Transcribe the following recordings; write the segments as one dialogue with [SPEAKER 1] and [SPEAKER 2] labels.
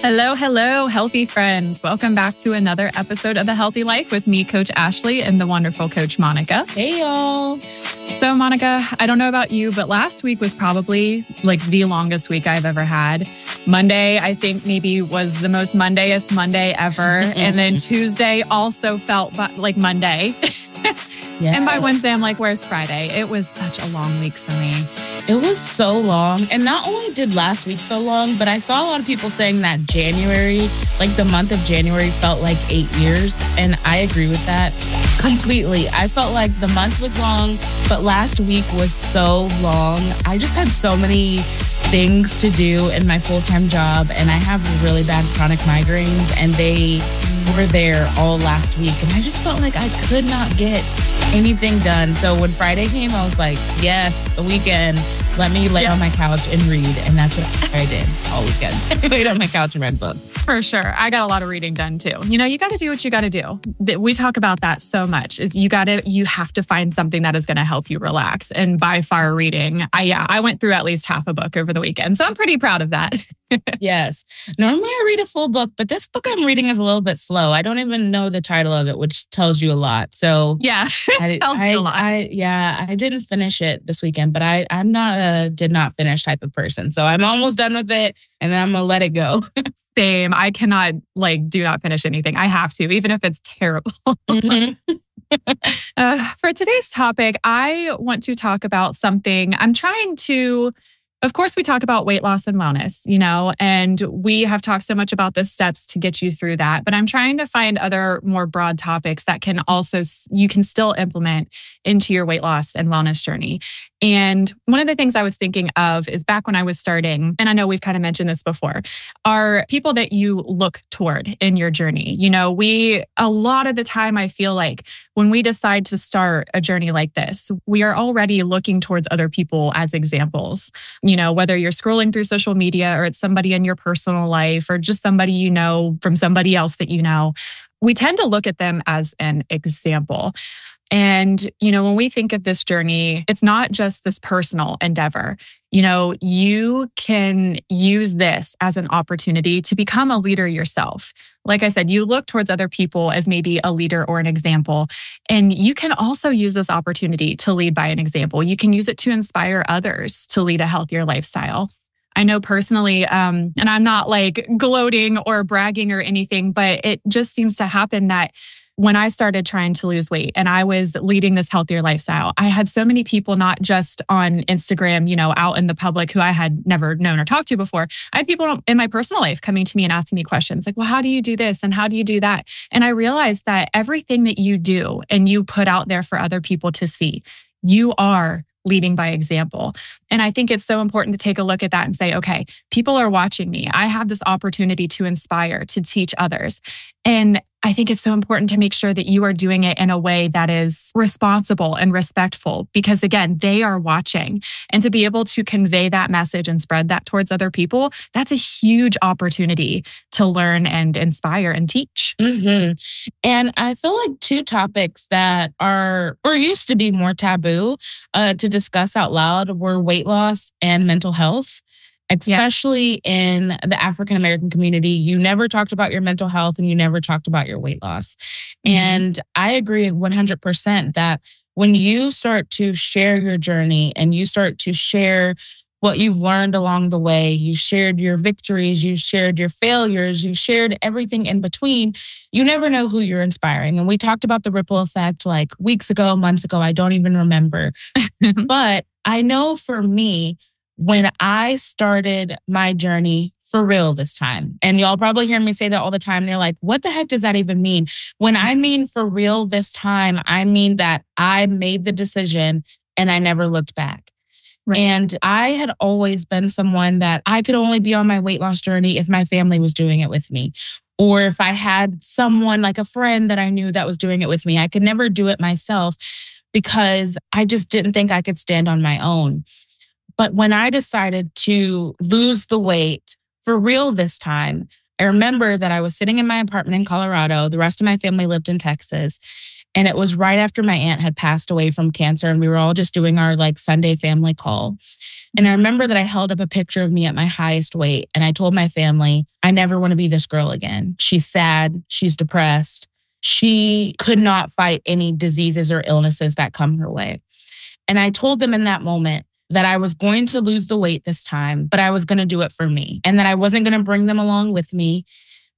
[SPEAKER 1] Hello, hello, healthy friends. Welcome back to another episode of The Healthi Life with me, Coach Ashley, and the wonderful Coach Monica.
[SPEAKER 2] Hey, y'all.
[SPEAKER 1] So, Monica, I don't know about you, but last week was probably like the longest week I've ever had. Monday, I think maybe was the most Mondayest Monday ever. and then Tuesday also felt like Monday. Yeah. And by Wednesday, I'm like, where's Friday? It was such a long week for me.
[SPEAKER 2] It was so long. And not only did last week feel long, but I saw a lot of people saying that January, like the month of January, felt like eight years. And I agree with that completely. I felt like the month was long, but last week was so long. I just had so many things to do in my full time job, and I have really bad chronic migraines, and they were there all last week. And I just felt like I could not get anything done. So when Friday came, I was like, yes, the weekend. Let me lay yeah. on my couch and read. And that's what I did all weekend. I laid on my couch and read books.
[SPEAKER 1] For sure. I got a lot of reading done too. You know, you got to do what you got to do. We talk about that so much is you got to, you have to find something that is going to help you relax. And by far reading, I, yeah, I went through at least half a book over the weekend. So I'm pretty proud of that.
[SPEAKER 2] yes. Normally I read a full book, but this book I'm reading is a little bit slow. I don't even know the title of it, which tells you a lot. So
[SPEAKER 1] yeah,
[SPEAKER 2] I, I, I, yeah, I didn't finish it this weekend, but I, I'm not a did not finish type of person. So I'm almost done with it and then I'm going to let it go.
[SPEAKER 1] Same. I cannot like do not finish anything. I have to, even if it's terrible. Mm-hmm. uh, for today's topic, I want to talk about something I'm trying to of course, we talk about weight loss and wellness, you know, and we have talked so much about the steps to get you through that. But I'm trying to find other more broad topics that can also, you can still implement into your weight loss and wellness journey. And one of the things I was thinking of is back when I was starting, and I know we've kind of mentioned this before, are people that you look toward in your journey. You know, we, a lot of the time, I feel like when we decide to start a journey like this, we are already looking towards other people as examples. You know, whether you're scrolling through social media or it's somebody in your personal life or just somebody you know from somebody else that you know, we tend to look at them as an example. And, you know, when we think of this journey, it's not just this personal endeavor. You know, you can use this as an opportunity to become a leader yourself. Like I said, you look towards other people as maybe a leader or an example. And you can also use this opportunity to lead by an example. You can use it to inspire others to lead a healthier lifestyle. I know personally, um, and I'm not like gloating or bragging or anything, but it just seems to happen that when I started trying to lose weight and I was leading this healthier lifestyle, I had so many people, not just on Instagram, you know, out in the public who I had never known or talked to before. I had people in my personal life coming to me and asking me questions like, well, how do you do this? And how do you do that? And I realized that everything that you do and you put out there for other people to see, you are leading by example. And I think it's so important to take a look at that and say, okay, people are watching me. I have this opportunity to inspire, to teach others. And I think it's so important to make sure that you are doing it in a way that is responsible and respectful because again, they are watching and to be able to convey that message and spread that towards other people, that's a huge opportunity to learn and inspire and teach.
[SPEAKER 2] Mm-hmm. And I feel like two topics that are or used to be more taboo uh, to discuss out loud were weight loss and mental health especially yeah. in the African American community. You never talked about your mental health and you never talked about your weight loss. Mm-hmm. And I agree 100% that when you start to share your journey and you start to share what you've learned along the way. You shared your victories, you shared your failures, you shared everything in between. You never know who you're inspiring. And we talked about the ripple effect like weeks ago, months ago. I don't even remember. but I know for me, when I started my journey for real this time. And y'all probably hear me say that all the time. They're like, what the heck does that even mean? When I mm-hmm. mean for real this time, I mean that I made the decision and I never looked back. Right. And I had always been someone that I could only be on my weight loss journey if my family was doing it with me. Or if I had someone like a friend that I knew that was doing it with me, I could never do it myself because I just didn't think I could stand on my own. But when I decided to lose the weight for real this time, I remember that I was sitting in my apartment in Colorado. The rest of my family lived in Texas. And it was right after my aunt had passed away from cancer and we were all just doing our like Sunday family call. And I remember that I held up a picture of me at my highest weight and I told my family, I never want to be this girl again. She's sad. She's depressed. She could not fight any diseases or illnesses that come her way. And I told them in that moment that I was going to lose the weight this time, but I was going to do it for me and that I wasn't going to bring them along with me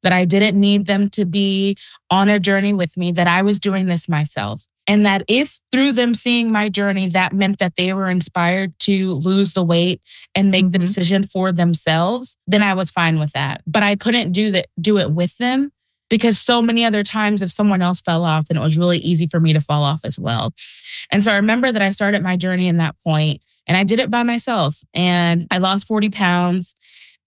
[SPEAKER 2] that I didn't need them to be on a journey with me, that I was doing this myself. And that if through them seeing my journey, that meant that they were inspired to lose the weight and make mm-hmm. the decision for themselves, then I was fine with that. But I couldn't do that, do it with them because so many other times if someone else fell off, then it was really easy for me to fall off as well. And so I remember that I started my journey in that point and I did it by myself and I lost 40 pounds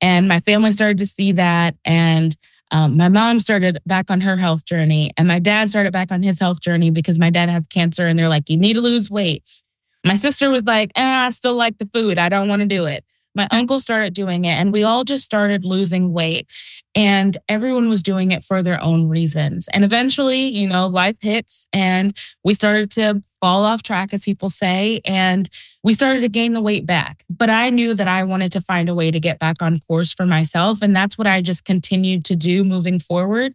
[SPEAKER 2] and my family started to see that. And um, my mom started back on her health journey and my dad started back on his health journey because my dad had cancer and they're like, you need to lose weight. My sister was like, eh, I still like the food. I don't want to do it. My uncle started doing it and we all just started losing weight and everyone was doing it for their own reasons. And eventually, you know, life hits and we started to fall off track, as people say, and we started to gain the weight back. But I knew that I wanted to find a way to get back on course for myself. And that's what I just continued to do moving forward.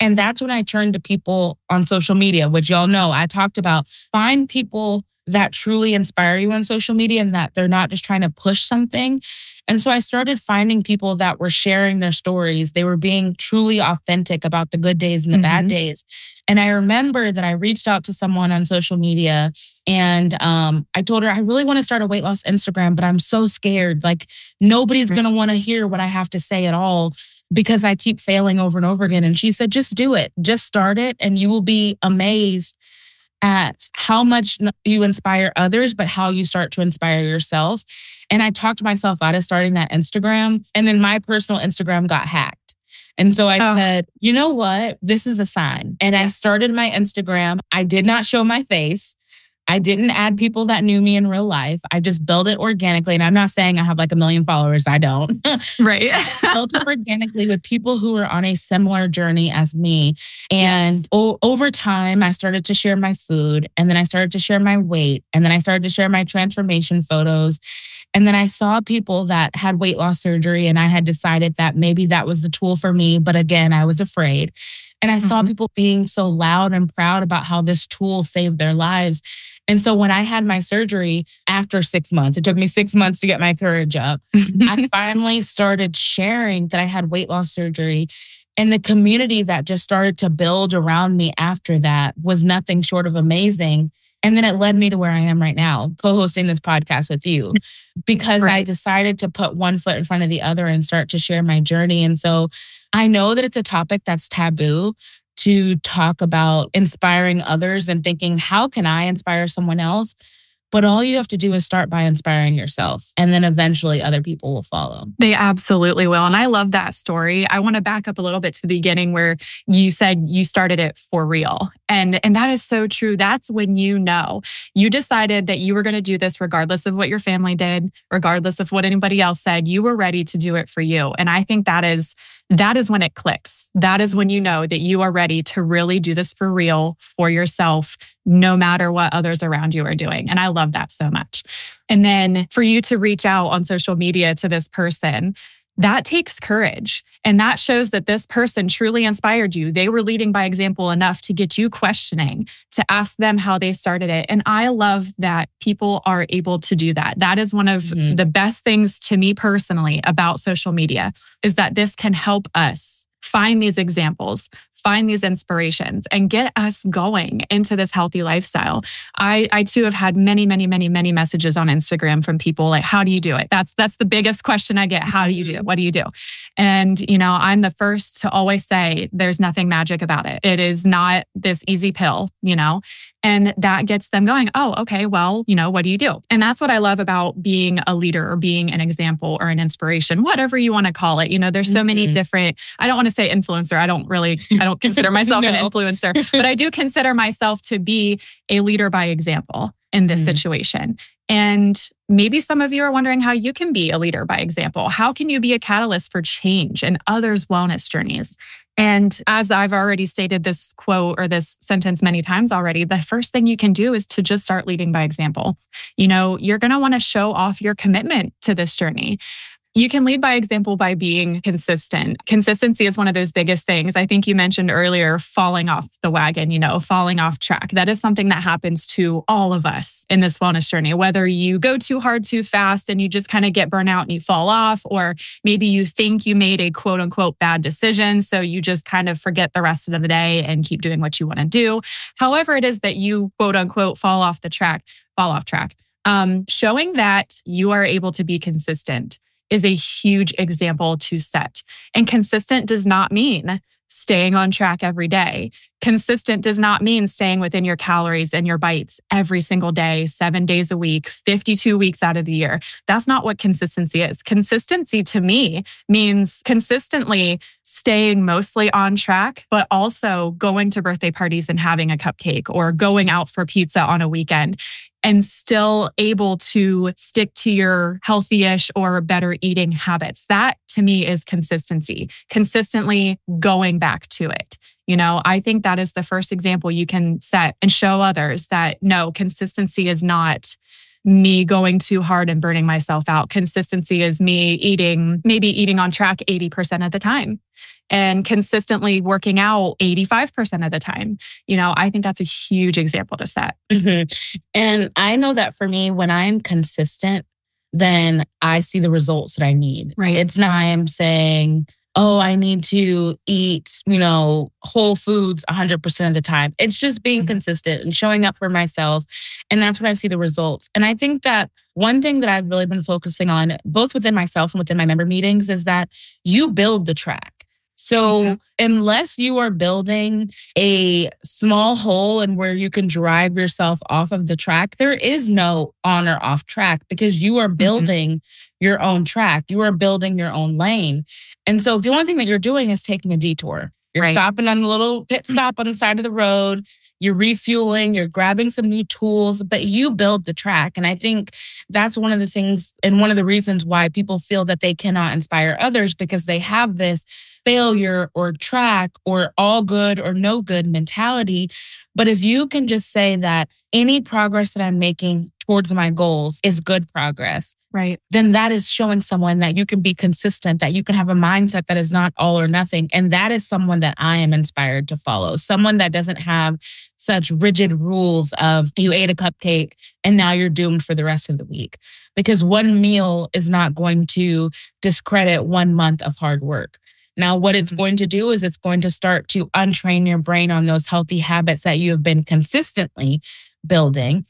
[SPEAKER 2] And that's when I turned to people on social media, which y'all know I talked about. Find people that truly inspire you on social media and that they're not just trying to push something. And so I started finding people that were sharing their stories. They were being truly authentic about the good days and the mm-hmm. bad days. And I remember that I reached out to someone on social media and um, I told her, I really want to start a weight loss Instagram, but I'm so scared. Like nobody's going to want to hear what I have to say at all because I keep failing over and over again. And she said, just do it, just start it, and you will be amazed at how much you inspire others, but how you start to inspire yourself. And I talked myself out of starting that Instagram. And then my personal Instagram got hacked. And so I oh. said, you know what? This is a sign. And I started my Instagram. I did not show my face. I didn't add people that knew me in real life. I just built it organically. And I'm not saying I have like a million followers. I don't.
[SPEAKER 1] right.
[SPEAKER 2] built it organically with people who were on a similar journey as me. And yes. o- over time, I started to share my food and then I started to share my weight and then I started to share my transformation photos. And then I saw people that had weight loss surgery and I had decided that maybe that was the tool for me. But again, I was afraid. And I mm-hmm. saw people being so loud and proud about how this tool saved their lives. And so when I had my surgery after six months, it took me six months to get my courage up. I finally started sharing that I had weight loss surgery. And the community that just started to build around me after that was nothing short of amazing. And then it led me to where I am right now, co hosting this podcast with you, because right. I decided to put one foot in front of the other and start to share my journey. And so I know that it's a topic that's taboo, to talk about inspiring others and thinking, how can I inspire someone else? But all you have to do is start by inspiring yourself. And then eventually other people will follow.
[SPEAKER 1] They absolutely will. And I love that story. I want to back up a little bit to the beginning where you said you started it for real. And, and that is so true. That's when you know you decided that you were going to do this regardless of what your family did, regardless of what anybody else said. You were ready to do it for you. And I think that is that is when it clicks. That is when you know that you are ready to really do this for real for yourself, no matter what others around you are doing. And I love that so much. And then for you to reach out on social media to this person, that takes courage. And that shows that this person truly inspired you. They were leading by example enough to get you questioning, to ask them how they started it. And I love that people are able to do that. That is one of mm-hmm. the best things to me personally about social media is that this can help us find these examples, find these inspirations and get us going into this healthy lifestyle. I, I too have had many, many, many, many messages on Instagram from people like, how do you do it? That's, that's the biggest question I get. How do you do it? Mm-hmm. What do you do? And, you know, I'm the first to always say there's nothing magic about it. It is not this easy pill, you know, and that gets them going, oh, okay, well, you know, what do you do? And that's what I love about being a leader or being an example or an inspiration, whatever you want to call it. You know, there's so mm-hmm. many different, I don't want to say influencer. I don't really, I don't consider myself no. an influencer, but I do consider myself to be a leader by example in this mm-hmm. situation. And maybe some of you are wondering how you can be a leader by example. How can you be a catalyst for change in others' wellness journeys? And as I've already stated this quote or this sentence many times already, the first thing you can do is to just start leading by example. You know, you're going to want to show off your commitment to this journey. You can lead by example by being consistent. Consistency is one of those biggest things. I think you mentioned earlier falling off the wagon, you know, falling off track. That is something that happens to all of us in this wellness journey, whether you go too hard too fast and you just kind of get burnout and you fall off, or maybe you think you made a quote unquote bad decision. So you just kind of forget the rest of the day and keep doing what you want to do. However, it is that you quote unquote fall off the track, fall off track. Um, showing that you are able to be consistent is a huge example to set. And consistent does not mean staying on track every day. Consistent does not mean staying within your calories and your bites every single day, seven days a week, 52 weeks out of the year. That's not what consistency is. Consistency to me means consistently staying mostly on track, but also going to birthday parties and having a cupcake or going out for pizza on a weekend and still able to stick to your healthy-ish or better eating habits. That to me is consistency, consistently going back to it. You know, I think that is the first example you can set and show others that no, consistency is not me going too hard and burning myself out. Consistency is me eating, maybe eating on track 80% of the time and consistently working out 85% of the time. You know, I think that's a huge example to set.
[SPEAKER 2] Mm-hmm. And I know that for me, when I'm consistent, then I see the results that I need.
[SPEAKER 1] Right.
[SPEAKER 2] It's not I'm saying, oh, I need to eat, you know, whole foods 100% of the time. It's just being mm-hmm. consistent and showing up for myself. And that's when I see the results. And I think that one thing that I've really been focusing on, both within myself and within my member meetings, is that you build the track. So mm-hmm. unless you are building a small hole and where you can drive yourself off of the track, there is no on or off track because you are mm-hmm. building mm-hmm. your own track. You are building your own lane. And so the only thing that you're doing is taking a detour. You're right. stopping on a little pit stop on the side of the road. You're refueling, you're grabbing some new tools, but you build the track. And I think that's one of the things and one of the reasons why people feel that they cannot inspire others because they have this failure or track or all good or no good mentality. But if you can just say that any progress that I'm making towards my goals is good progress,
[SPEAKER 1] right.
[SPEAKER 2] then that is showing someone that you can be consistent that you can have a mindset that is not all or nothing. And that is someone that i am inspired to follow. Someone that doesn't have such rigid rules of you ate a cupcake and now you're doomed for the rest of the week. Because one meal is not going to discredit one month of hard work now, what it's mm-hmm. going to do is it's going to start to untrain your brain on those healthy habits that you have been consistently building,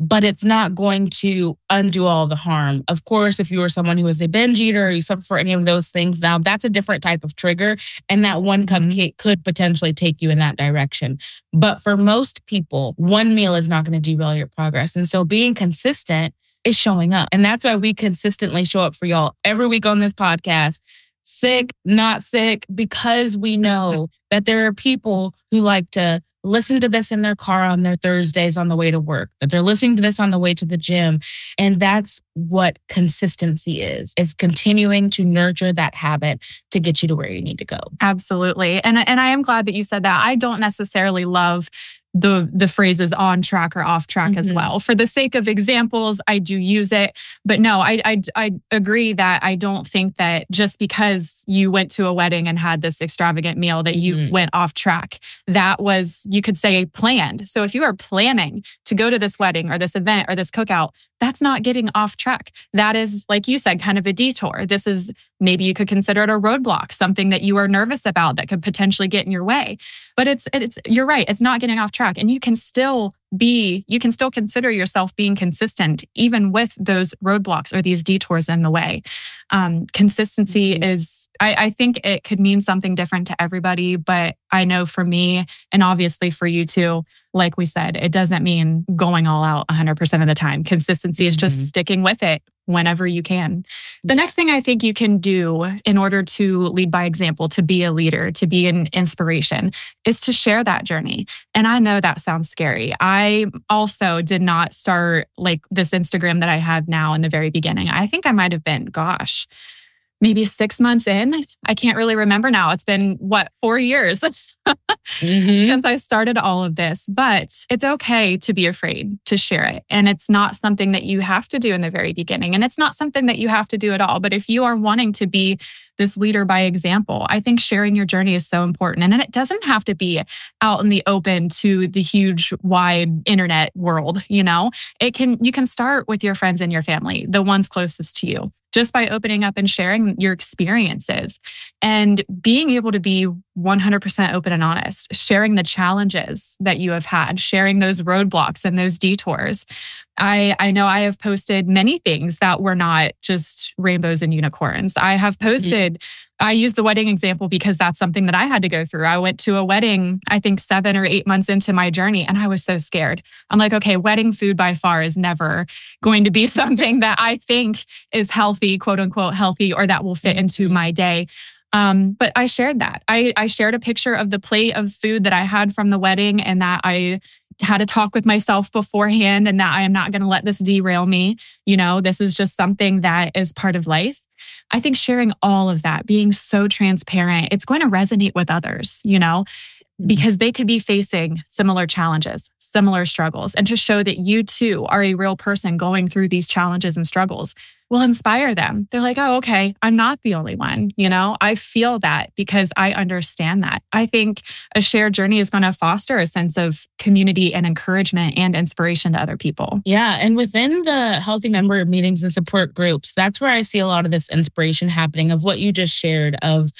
[SPEAKER 2] but it's not going to undo all the harm. Of course, if you are someone who is a binge eater or you suffer for any of those things, now that's a different type of trigger. And that one mm-hmm. cupcake could potentially take you in that direction. But for most people, one meal is not going to derail your progress. And so being consistent is showing up. And that's why we consistently show up for y'all every week on this podcast sick, not sick, because we know that there are people who like to listen to this in their car on their Thursdays on the way to work, that they're listening to this on the way to the gym. And that's what consistency is, is continuing to nurture that habit to get you to where you need to go.
[SPEAKER 1] Absolutely. And, and I am glad that you said that. I don't necessarily love the the phrases on track or off track mm-hmm. as well. For the sake of examples, I do use it, but no, I, I I agree that I don't think that just because you went to a wedding and had this extravagant meal that you mm-hmm. went off track. That was you could say planned. So if you are planning to go to this wedding or this event or this cookout, that's not getting off track. That is, like you said, kind of a detour. This is maybe you could consider it a roadblock, something that you are nervous about that could potentially get in your way. But it's, it's, you're right. It's not getting off track and you can still be, you can still consider yourself being consistent, even with those roadblocks or these detours in the way. Um, consistency mm-hmm. is, I, I think it could mean something different to everybody, but I know for me, and obviously for you too, like we said, it doesn't mean going all out 100% of the time. Consistency is just mm-hmm. sticking with it whenever you can. The next thing I think you can do in order to lead by example, to be a leader, to be an inspiration, is to share that journey. And I know that sounds scary. I also did not start like this Instagram that I have now in the very beginning. I think I might have been, gosh, maybe six months in. I can't really remember now. It's been what, four years mm-hmm. since I started all of this, but it's okay to be afraid to share it. And it's not something that you have to do in the very beginning. And it's not something that you have to do at all. But if you are wanting to be this leader by example, I think sharing your journey is so important. And it doesn't have to be out in the open to the huge wide internet world, you know? It can you can start with your friends and your family, the ones closest to you just by opening up and sharing your experiences and being able to be 100% open and honest, sharing the challenges that you have had, sharing those roadblocks and those detours. I, I know I have posted many things that were not just rainbows and unicorns. I have posted mm-hmm. I use the wedding example because that's something that I had to go through. I went to a wedding, I think seven or eight months into my journey, and I was so scared. I'm like, okay, wedding food by far is never going to be something that I think is healthy, quote unquote, healthy, or that will fit into my day. Um, but I shared that. I, I shared a picture of the plate of food that I had from the wedding and that I had a talk with myself beforehand and that I am not going to let this derail me. You know, this is just something that is part of life. I think sharing all of that, being so transparent, it's going to resonate with others, you know, mm-hmm. because they could be facing similar challenges, similar struggles. And to show that you too are a real person going through these challenges and struggles will inspire them. They're like, oh, okay, I'm not the only one. You know, I feel that because I understand that. I think a shared journey is going to foster a sense of community and encouragement and inspiration to other people.
[SPEAKER 2] Yeah. And within the Healthi member meetings and support groups, that's where I see a lot of this inspiration happening of what you just shared of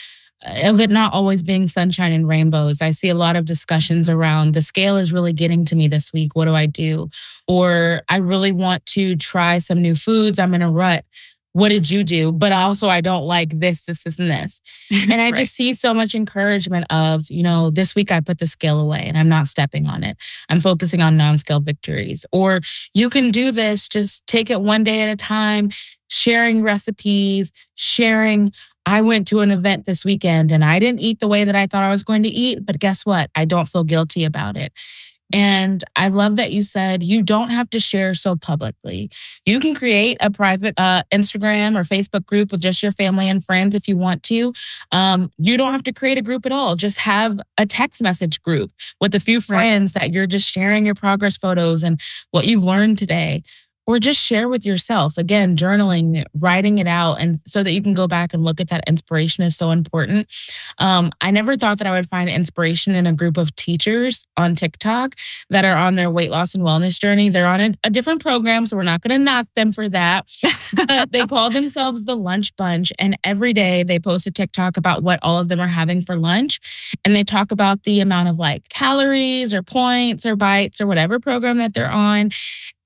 [SPEAKER 2] of it not always being sunshine and rainbows. I see a lot of discussions around the scale is really getting to me this week. What do I do? Or I really want to try some new foods. I'm in a rut. What did you do? But also, I don't like this, this, this, and this. And I right. just see so much encouragement of, you know, this week I put the scale away and I'm not stepping on it. I'm focusing on non scale victories. Or you can do this, just take it one day at a time, sharing recipes, sharing I went to an event this weekend and I didn't eat the way that I thought I was going to eat, but guess what? I don't feel guilty about it. And I love that you said you don't have to share so publicly. You can create a private uh, Instagram or Facebook group with just your family and friends if you want to. Um, you don't have to create a group at all. Just have a text message group with a few friends that you're just sharing your progress photos and what you've learned today or just share with yourself. Again, journaling, writing it out, and so that you can go back and look at that inspiration is so important. Um, I never thought that I would find inspiration in a group of teachers on TikTok that are on their weight loss and wellness journey. They're on a, a different program, so we're not going to knock them for that. they call themselves the Lunch Bunch, and every day they post a TikTok about what all of them are having for lunch, and they talk about the amount of like calories or points or bites or whatever program that they're on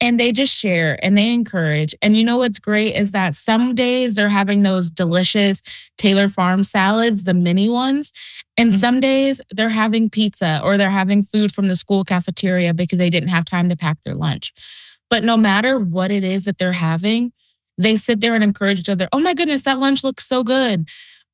[SPEAKER 2] and they just share and they encourage. And you know what's great is that some days they're having those delicious Taylor Farm salads, the mini ones. And mm-hmm. some days they're having pizza or they're having food from the school cafeteria because they didn't have time to pack their lunch. But no matter what it is that they're having, they sit there and encourage each other. Oh my goodness, that lunch looks so good.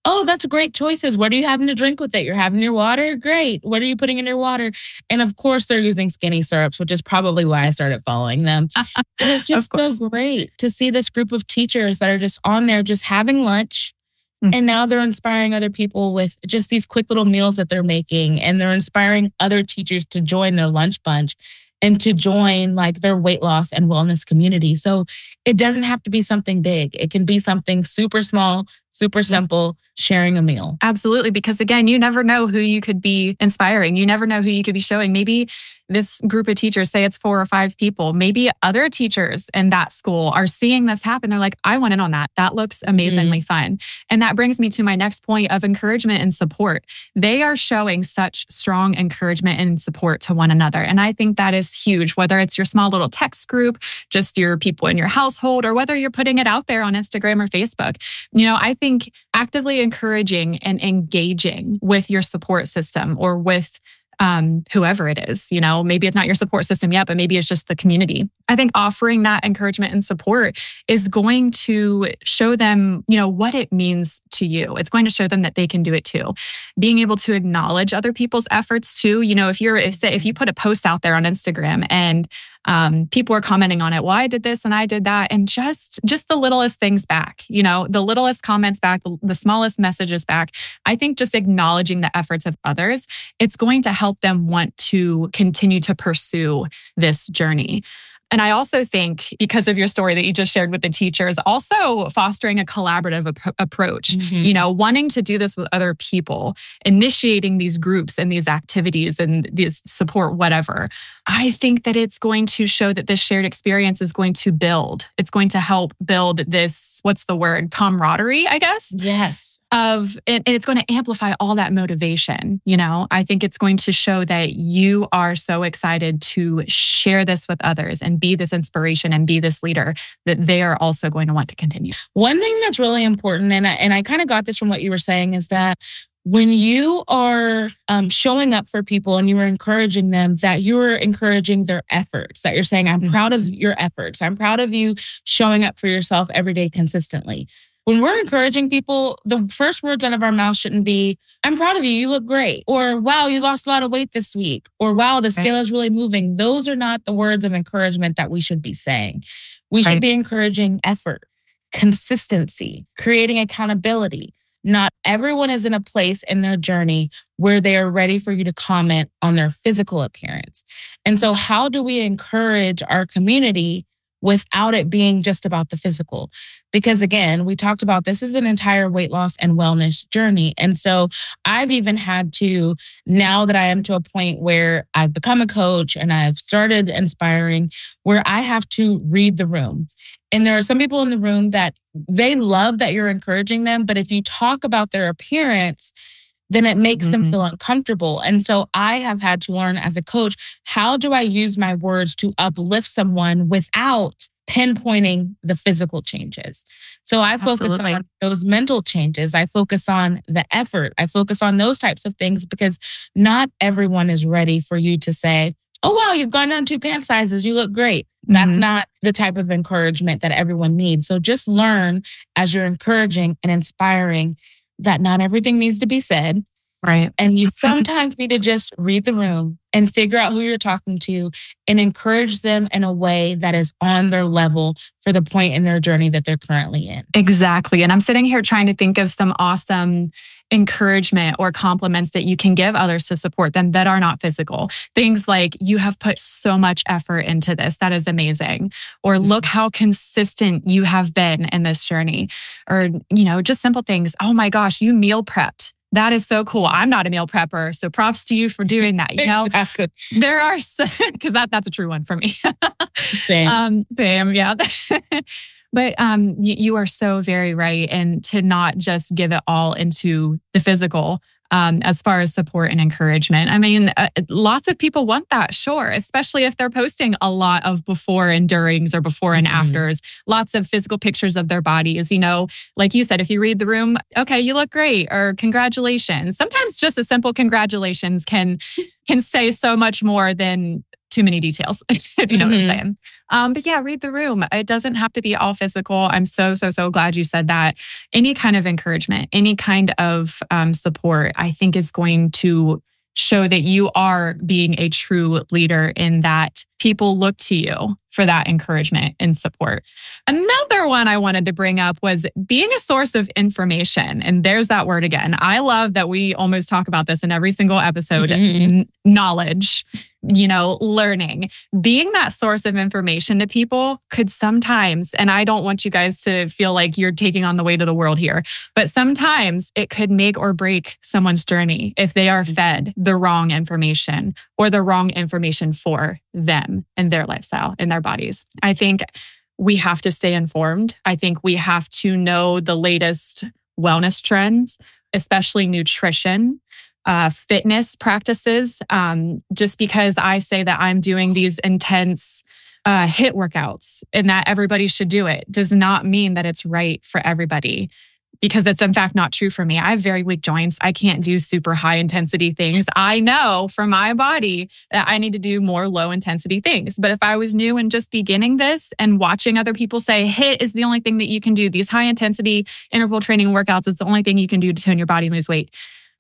[SPEAKER 2] Oh, that's great choices. What are you having to drink with it? You're having your water? Great. What are you putting in your water? And of course, they're using skinny syrups, which is probably why I started following them. it's just so great to see this group of teachers that are just on there, just having lunch, Mm-hmm. And now they're inspiring other people with just these quick little meals that they're making. And they're inspiring other teachers to join their lunch bunch and to join like their weight loss and wellness community. So it doesn't have to be something big. It can be something super small, super simple, sharing a meal.
[SPEAKER 1] Absolutely. Because again, you never know who you could be inspiring. You never know who you could be showing. Maybe this group of teachers, say it's four or five people, maybe other teachers in that school are seeing this happen. They're like, I want in on that. That looks amazingly mm. fun. And that brings me to my next point of encouragement and support. They are showing such strong encouragement and support to one another. And I think that is huge, whether it's your small little text group, just your people in your household, or whether you're putting it out there on Instagram or Facebook. You know, I think actively encouraging and engaging with your support system or with um, whoever it is. You know, maybe it's not your support system yet, but maybe it's just the community. I think offering that encouragement and support is going to show them, you know, what it means to you. It's going to show them that they can do it too. Being able to acknowledge other people's efforts too. You know, if you're, if, if you put a post out there on Instagram and um, people are commenting on it. Well, I did this and I did that. And just, just the littlest things back, you know, the littlest comments back, the smallest messages back. I think just acknowledging the efforts of others, it's going to help them want to continue to pursue this journey. And I also think because of your story that you just shared with the teachers, also fostering a collaborative ap- approach, mm-hmm. you know, wanting to do this with other people, initiating these groups and these activities and these support, whatever. I think that it's going to show that this shared experience is going to build. It's going to help build this, what's the word, camaraderie, I guess?
[SPEAKER 2] Yes
[SPEAKER 1] of and it's going to amplify all that motivation you know i think it's going to show that you are so excited to share this with others and be this inspiration and be this leader that they are also going to want to continue
[SPEAKER 2] one thing that's really important and I, and I kind of got this from what you were saying is that when you are um, showing up for people and you are encouraging them that you're encouraging their efforts that you're saying i'm mm-hmm. proud of your efforts i'm proud of you showing up for yourself every day consistently when we're encouraging people, the first words out of our mouth shouldn't be, I'm proud of you. You look great. Or, wow, you lost a lot of weight this week. Or, wow, the scale is really moving. Those are not the words of encouragement that we should be saying. We should right. be encouraging effort, consistency, creating accountability. Not everyone is in a place in their journey where they are ready for you to comment on their physical appearance. And so, how do we encourage our community without it being just about the physical. Because again, we talked about this is an entire weight loss and wellness journey. And so I've even had to, now that I am to a point where I've become a coach and I've started inspiring, where I have to read the room. And there are some people in the room that they love that you're encouraging them. But if you talk about their appearance, then it makes mm-hmm. them feel uncomfortable. And so I have had to learn as a coach, how do I use my words to uplift someone without pinpointing the physical changes. So I focus Absolutely. on those mental changes. I focus on the effort. I focus on those types of things because not everyone is ready for you to say, Oh, wow, you've gone down two pant sizes. You look great. That's mm-hmm. not the type of encouragement that everyone needs. So just learn as you're encouraging and inspiring that not everything needs to be said.
[SPEAKER 1] Right.
[SPEAKER 2] And you sometimes need to just read the room and figure out who you're talking to and encourage them in a way that is on their level for the point in their journey that they're currently in.
[SPEAKER 1] Exactly. And I'm sitting here trying to think of some awesome encouragement or compliments that you can give others to support them that are not physical. Things like, you have put so much effort into this. That is amazing. Or mm-hmm. look how consistent you have been in this journey. Or, you know, just simple things. Oh my gosh, you meal prepped. That is so cool. I'm not a meal prepper, so props to you for doing that. You know, exactly. there are because that that's a true one for me.
[SPEAKER 2] same, um,
[SPEAKER 1] same, yeah. But um, you, you, are so very right. And to not just give it all into the physical um, as far as support and encouragement. I mean, uh, lots of people want that, sure, especially if they're posting a lot of before and durings or before and mm-hmm. afters, lots of physical pictures of their bodies. You know, like you said, if you read the room, okay, you look great, or congratulations. Sometimes just a simple congratulations can can say so much more than too many details, if you know mm-hmm. what I'm mm-hmm. saying. Um, but yeah, read the room. It doesn't have to be all physical. I'm so, so, so glad you said that. Any kind of encouragement, any kind of um, support, I think is going to show that you are being a true leader in that people look to you for that encouragement and support. Another one I wanted to bring up was being a source of information. And there's that word again. I love that we almost talk about this in every single episode mm-hmm. Knowledge, you know, learning. Being that source of information to people could sometimes, and I don't want you guys to feel like you're taking on the weight of the world here, but sometimes it could make or break someone's journey if they are fed the wrong information or the wrong information for them and their lifestyle and their bodies. I think we have to stay informed. I think we have to know the latest wellness trends, especially nutrition. Uh, fitness practices. Um, just because I say that I'm doing these intense uh, HIIT workouts and that everybody should do it does not mean that it's right for everybody because it's in fact not true for me. I have very weak joints. I can't do super high intensity things. I know for my body that I need to do more low intensity things. But if I was new and just beginning this and watching other people say HIIT is the only thing that you can do, these high intensity interval training workouts is the only thing you can do to tone your body and lose weight.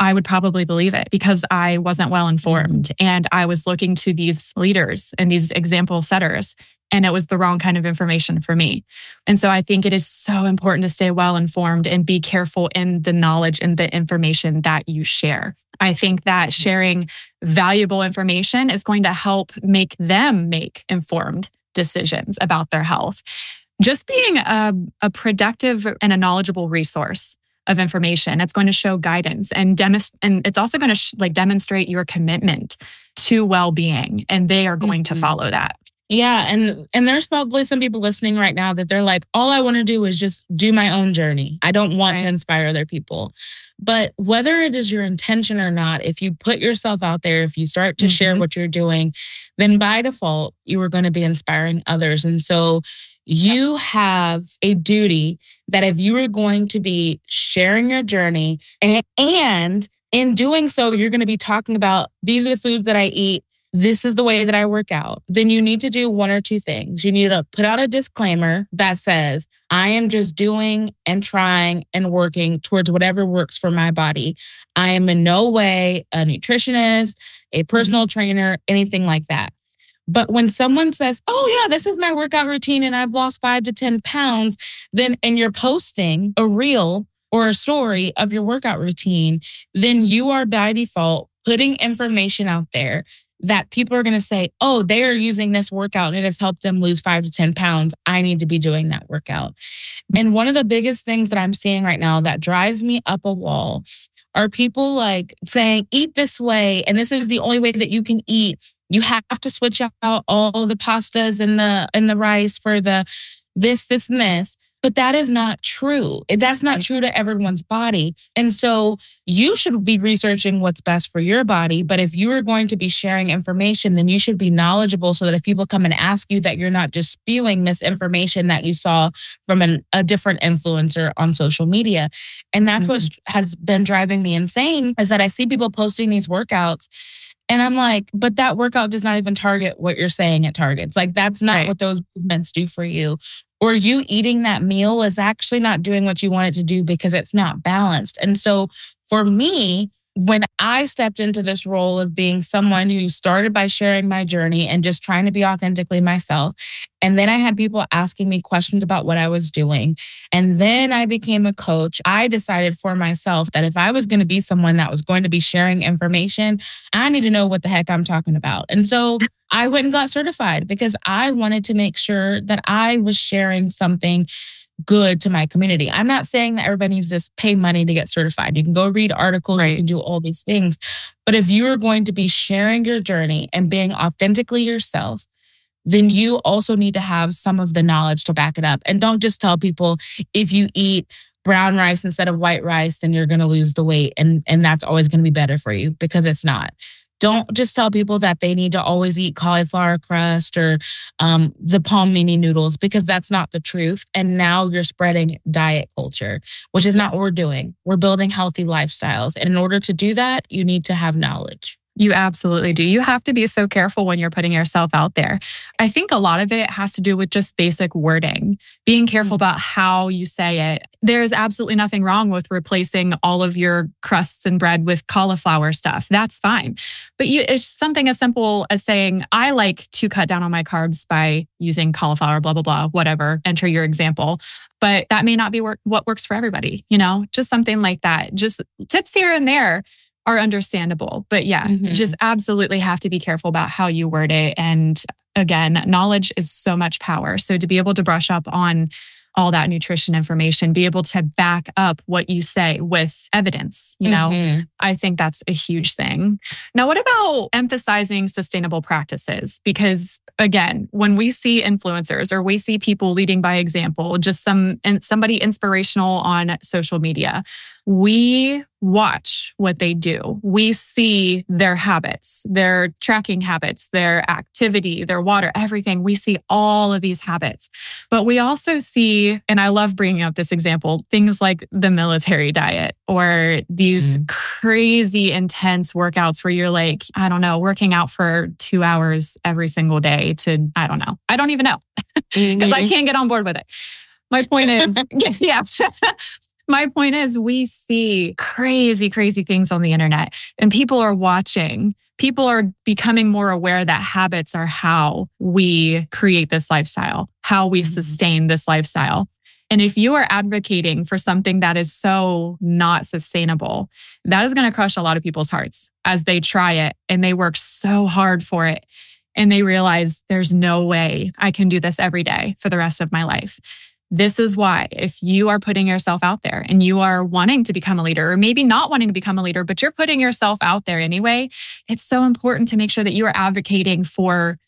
[SPEAKER 1] I would probably believe it because I wasn't well informed and I was looking to these leaders and these example setters and it was the wrong kind of information for me. And so I think it is so important to stay well informed and be careful in the knowledge and the information that you share. I think that mm-hmm. sharing valuable information is going to help make them make informed decisions about their health. Just being a, a productive and a knowledgeable resource of information. It's going to show guidance and demonstrate, and it's also going to sh- like demonstrate your commitment to well-being, and they are going mm-hmm. to follow that.
[SPEAKER 2] Yeah, and and there's probably some people listening right now that they're like, all I want to do is just do my own journey. I don't want right. to inspire other people. But whether it is your intention or not, if you put yourself out there, if you start to mm-hmm. share what you're doing, then by default, you are going to be inspiring others. And so you have a duty that if you are going to be sharing your journey and, and in doing so, you're going to be talking about these are the foods that I eat this is the way that I work out, then you need to do one or two things. You need to put out a disclaimer that says, I am just doing and trying and working towards whatever works for my body. I am in no way a nutritionist, a mm-hmm. personal trainer, anything like that. But when someone says, Oh, yeah, this is my workout routine and I've lost five to 10 pounds, then, and you're posting a reel or a story of your workout routine, then you are by default putting information out there that people are going to say, oh, they are using this workout and it has helped them lose five to 10 pounds. I need to be doing that workout. And one of the biggest things that I'm seeing right now that drives me up a wall are people like saying, eat this way. And this is the only way that you can eat. You have to switch out all the pastas and the, and the rice for the this, this, and this. But that is not true. That's not true to everyone's body. And so you should be researching what's best for your body. But if you are going to be sharing information, then you should be knowledgeable so that if people come and ask you that you're not just spewing misinformation that you saw from an, a different influencer on social media. And that's mm-hmm. what has been driving me insane is that I see people posting these workouts and I'm like, but that workout does not even target what you're saying it targets. Like, that's not right. what those movements do for you or you eating that meal is actually not doing what you want it to do because it's not balanced. And so for me, when I stepped into this role of being someone who started by sharing my journey and just trying to be authentically myself, and then I had people asking me questions about what I was doing, and then I became a coach, I decided for myself that if I was going to be someone that was going to be sharing information, I need to know what the heck I'm talking about. And so I went and got certified because I wanted to make sure that I was sharing something good to my community. I'm not saying that everybody needs to pay money to get certified. You can go read articles, right. you can do all these things. But if you are going to be sharing your journey and being authentically yourself, then you also need to have some of the knowledge to back it up. And don't just tell people if you eat brown rice instead of white rice, then you're going to lose the weight and, and that's always going to be better for you because it's not. Don't just tell people that they need to always eat cauliflower crust or um, the Palmini noodles because that's not the truth. And now you're spreading diet culture, which is not what we're doing. We're building healthy lifestyles. And in order to do that, you need to have knowledge.
[SPEAKER 1] You absolutely do. You have to be so careful when you're putting yourself out there. I think a lot of it has to do with just basic wording, being careful
[SPEAKER 2] Mm-hmm.
[SPEAKER 1] about how you say it. There's absolutely nothing wrong with replacing all of your crusts and bread with cauliflower stuff. That's fine. But you, it's something as simple as saying, I like to cut down on my carbs by using cauliflower, blah, blah, blah, whatever. Enter your example. But that may not be what works for everybody, you know, just something like that. Just tips here and there are understandable. But yeah,
[SPEAKER 2] Mhm.
[SPEAKER 1] just absolutely have to be careful about how you word it. And again, knowledge is so much power. So to be able to brush up on all that nutrition information, be able to back up what you say with evidence, you know,
[SPEAKER 2] Mhm.
[SPEAKER 1] I think that's a huge thing. Now, what about emphasizing sustainable practices? Because again, when we see influencers or we see people leading by example, just some and somebody inspirational on social media, we watch what they do. We see their habits, their tracking habits, their activity, their water, everything. We see all of these habits. But we also see, and I love bringing up this example, things like the military diet or these mm-hmm. crazy intense workouts where you're like, I don't know, working out for two hours every single day to, I don't know. I don't even know because I mm-hmm. can't get on board with it. My point is, yeah. My point is, we see crazy, crazy things on the internet and people are watching. People are becoming more aware that habits are how we create this lifestyle, how we
[SPEAKER 2] Mhm.
[SPEAKER 1] sustain this lifestyle. And if you are advocating for something that is so not sustainable, that is going to crush a lot of people's hearts as they try it and they work so hard for it. And they realize there's no way I can do this every day for the rest of my life. This is why, if you are putting yourself out there and you are wanting to become a leader, or maybe not wanting to become a leader, but you're putting yourself out there anyway, it's so important to make sure that you are advocating for,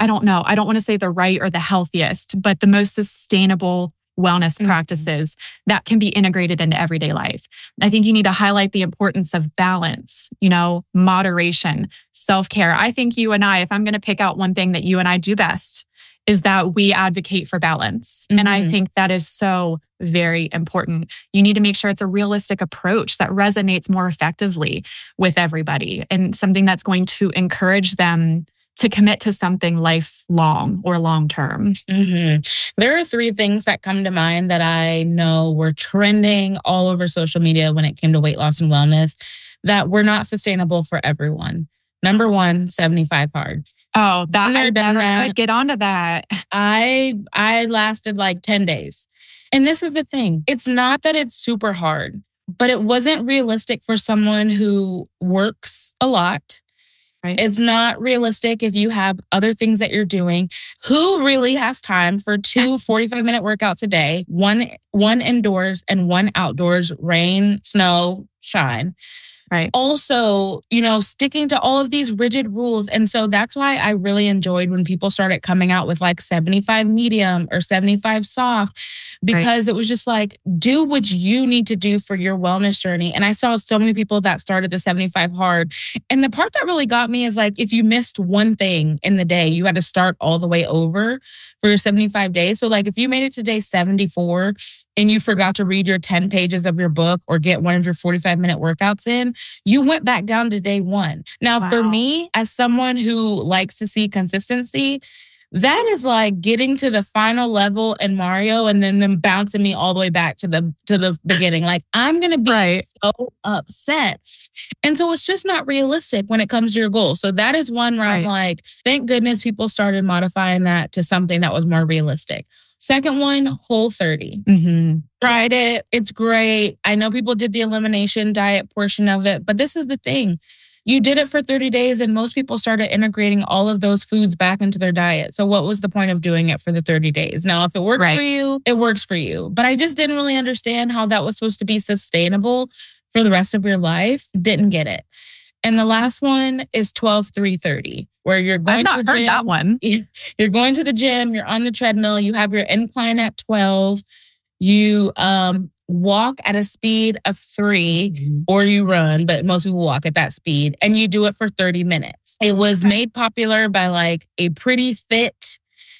[SPEAKER 1] I don't know, I don't want to say the right or the healthiest, but the most sustainable wellness
[SPEAKER 2] Mhm.
[SPEAKER 1] practices that can be integrated into everyday life. I think you need to highlight the importance of balance, you know, moderation, self care. I think you and I, if I'm going to pick out one thing that you and I do best, is that we advocate for balance. And I
[SPEAKER 2] Mhm.
[SPEAKER 1] think that is so very important. You need to make sure it's a realistic approach that resonates more effectively with everybody and something that's going to encourage them to commit to something lifelong or long term.
[SPEAKER 2] hmm There are three things that come to mind that I know were trending all over social media when it came to weight loss and wellness that were not sustainable for everyone. Number one, 75 hard.
[SPEAKER 1] Oh, that I
[SPEAKER 2] done
[SPEAKER 1] never
[SPEAKER 2] that.
[SPEAKER 1] could get onto that.
[SPEAKER 2] I I lasted like 10 days. And this is the thing. It's not that it's super hard, but it wasn't realistic for someone who works a lot.
[SPEAKER 1] Right.
[SPEAKER 2] It's not realistic if you have other things that you're doing. Who really has time for two 45 minute workouts a day? One one indoors and one outdoors, rain, snow, shine
[SPEAKER 1] Right.
[SPEAKER 2] also, you know, sticking to all of these rigid rules. And so that's why I really enjoyed when people started coming out with like 75 medium or 75 soft, because it was just like, do what you need to do for your wellness journey. And I saw so many people that started the 75 hard. And the part that really got me is like, if you missed one thing in the day, you had to start all the way over for your 75 days. So, like, if you made it to day 74, and you forgot to read your 10 pages of your book or get one of your 45 minute workouts in, you went back down to day one. Now, for me, as someone who likes to see consistency, that is like getting to the final level in Mario and then them bouncing me all the way back to the to the beginning. Like I'm gonna be
[SPEAKER 1] Right.
[SPEAKER 2] so upset. And so it's just not realistic when it comes to your goals. So that is one where I'm like, thank goodness people started modifying that to something that was more realistic. Second one, whole 30
[SPEAKER 1] hmm
[SPEAKER 2] tried it. It's great. I know people did the elimination diet portion of it, but this is the thing. You did it for 30 days and most people started integrating all of those foods back into their diet. So what was the point of doing it for the 30 days? Now, if it works
[SPEAKER 1] Right.
[SPEAKER 2] for you, it works for you. But I just didn't really understand how that was supposed to be sustainable for the rest of your life. Didn't get it. And the last one is 12 3 30, where you're going
[SPEAKER 1] I've not
[SPEAKER 2] to the
[SPEAKER 1] heard
[SPEAKER 2] gym,
[SPEAKER 1] that one.
[SPEAKER 2] you're going to the gym, you're on the treadmill, you have your incline at 12, you um walk at a speed of 3 or you run, but most people walk at that speed and you do it for 30 minutes. It was made popular by like a pretty fit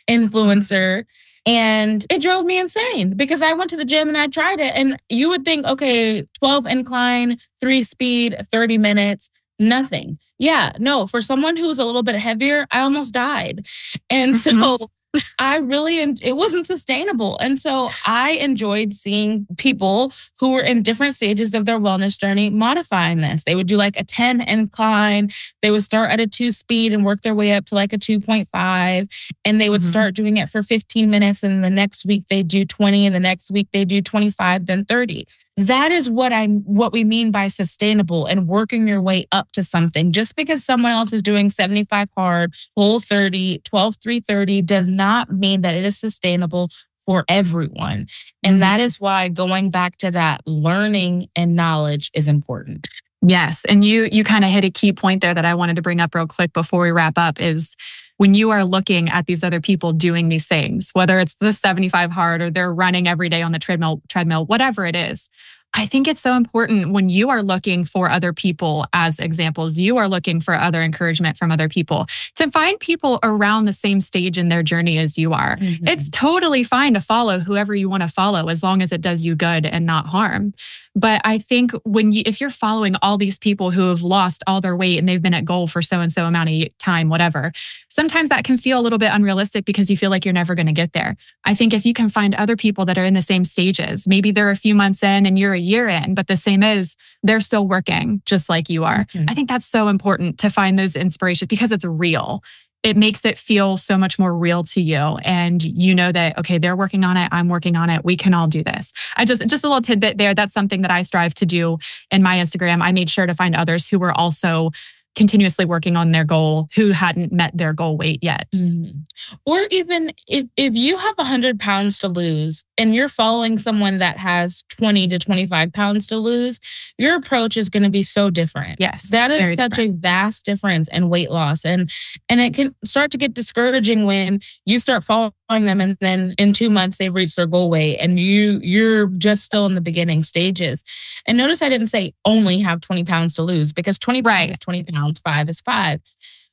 [SPEAKER 2] influencer and it drove me insane because I went to the gym and I tried it and you would think okay, 12 incline, 3 speed, 30 minutes, nothing. Yeah, no, for someone who was a little bit heavier, I almost died. And so mm-hmm. I really, and it wasn't sustainable. And so I enjoyed seeing people who were in different stages of their wellness journey modifying this. They would do like a 10 incline. They would start at a two speed and work their way up to like a 2.5. And they would mm-hmm. start doing it for 15 minutes. And the next week they do 20 and the next week they do 25, then 30. That is what I'm, what we mean by sustainable and working your way up to something. Just because someone else is doing 75 hard, whole 30, 12, 330 does not mean that it is sustainable for everyone. And mm-hmm. that is why going back to that learning and knowledge is important.
[SPEAKER 1] Yes. And you, you kind of hit a key point there that I wanted to bring up real quick before we wrap up is when you are looking at these other people doing these things, whether it's the 75 hard or they're running every day on the treadmill, treadmill, whatever it is, I think it's so important when you are looking for other people as examples, you are looking for other encouragement from other people to find people around the same stage in their journey as you are. Mm-hmm. It's totally fine to follow whoever you want to follow as long as it does you good and not harm. But I think when you, if you're following all these people who have lost all their weight and they've been at goal for so and so amount of time, whatever, sometimes that can feel a little bit unrealistic because you feel like you're never going to get there. I think if you can find other people that are in the same stages, maybe they're a few months in and you're a year in, but the same is they're still working just like you are. Mm-hmm. I think that's so important to find those inspirations because it's real it makes it feel so much more real to you. And you know that, okay, they're working on it. I'm working on it. We can all do this. I just, just a little tidbit there. That's something that I strive to do in my Instagram. I made sure to find others who were also continuously working on their goal who hadn't met their goal weight yet. Mm-hmm.
[SPEAKER 2] Or even if, if you have 100 pounds to lose and you're following someone that has 20 to 25 pounds to lose, your approach is going to be so different.
[SPEAKER 1] Yes.
[SPEAKER 2] That is such different. a vast difference in weight loss. And, and it can start to get discouraging when you start following them and then in two months they've reached their goal weight and you, you're just still in the beginning stages. And notice I didn't say only have 20 pounds to lose because 20 right. pounds is 20 pounds pounds, five is five.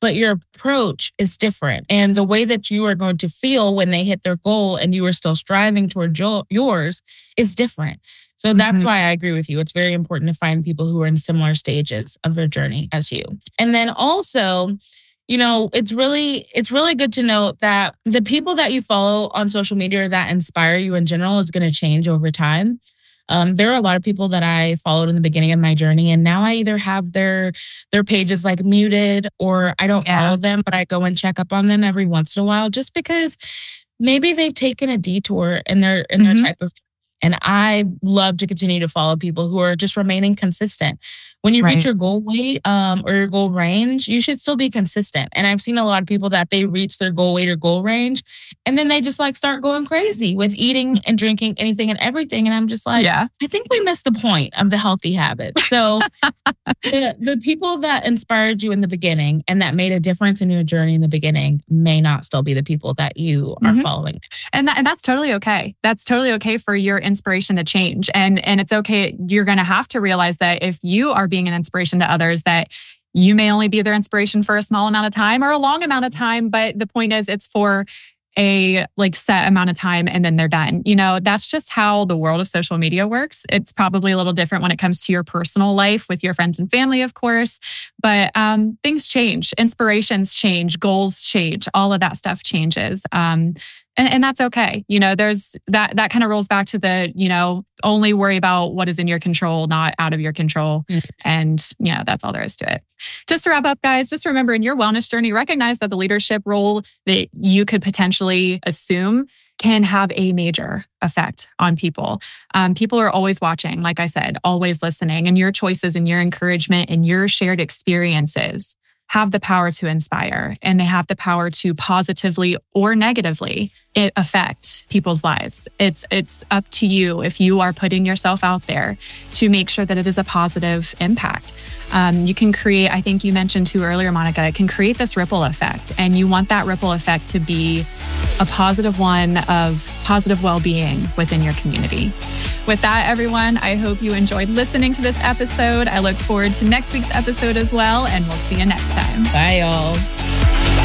[SPEAKER 2] But your approach is different. And the way that you are going to feel when they hit their goal and you are still striving toward jo- yours is different. So that's mm-hmm. why I agree with you. It's very important to find people who are in similar stages of their journey as you. And then also, you know, it's really it's really good to note that the people that you follow on social media that inspire you in general is going to change over time. Um, there are a lot of people that I followed in the beginning of my journey, and now I either have their their pages like muted or I don't yeah. follow them, but I go and check up on them every once in a while, just because maybe they've taken a detour in their in their mm-hmm. type of. And I love to continue to follow people who are just remaining consistent when you right. reach your goal weight um, or your goal range, you should still be consistent. And I've seen a lot of people that they reach their goal weight or goal range, and then they just like start going crazy with eating and drinking anything and everything. And I'm just like, yeah, I think we missed the point of the healthy habit. So the, the people that inspired you in the beginning and that made a difference in your journey in the beginning may not still be the people that you are mm-hmm. following.
[SPEAKER 1] And that, and that's totally okay. That's totally okay for your inspiration to change. And and it's okay. You're going to have to realize that if you are being an inspiration to others that you may only be their inspiration for a small amount of time or a long amount of time but the point is it's for a like set amount of time and then they're done. You know, that's just how the world of social media works. It's probably a little different when it comes to your personal life with your friends and family, of course, but um, things change, inspirations change, goals change, all of that stuff changes. Um, and, and that's okay. You know, there's that, that kind of rolls back to the, you know, only worry about what is in your control, not out of your control. Mm-hmm. And, you know, that's all there is to it. Just to wrap up, guys, just remember in your wellness journey, recognize that the leadership role that you could potentially assume can have a major effect on people. Um, people are always watching, like I said, always listening, and your choices and your encouragement and your shared experiences have the power to inspire and they have the power to positively or negatively affect people's lives. It's it's up to you if you are putting yourself out there to make sure that it is a positive impact. Um, you can create, I think you mentioned too earlier, Monica, it can create this ripple effect. And you want that ripple effect to be a positive one of positive well being within your community. With that, everyone, I hope you enjoyed listening to this episode. I look forward to next week's episode as well, and we'll see you next time.
[SPEAKER 2] Bye, y'all.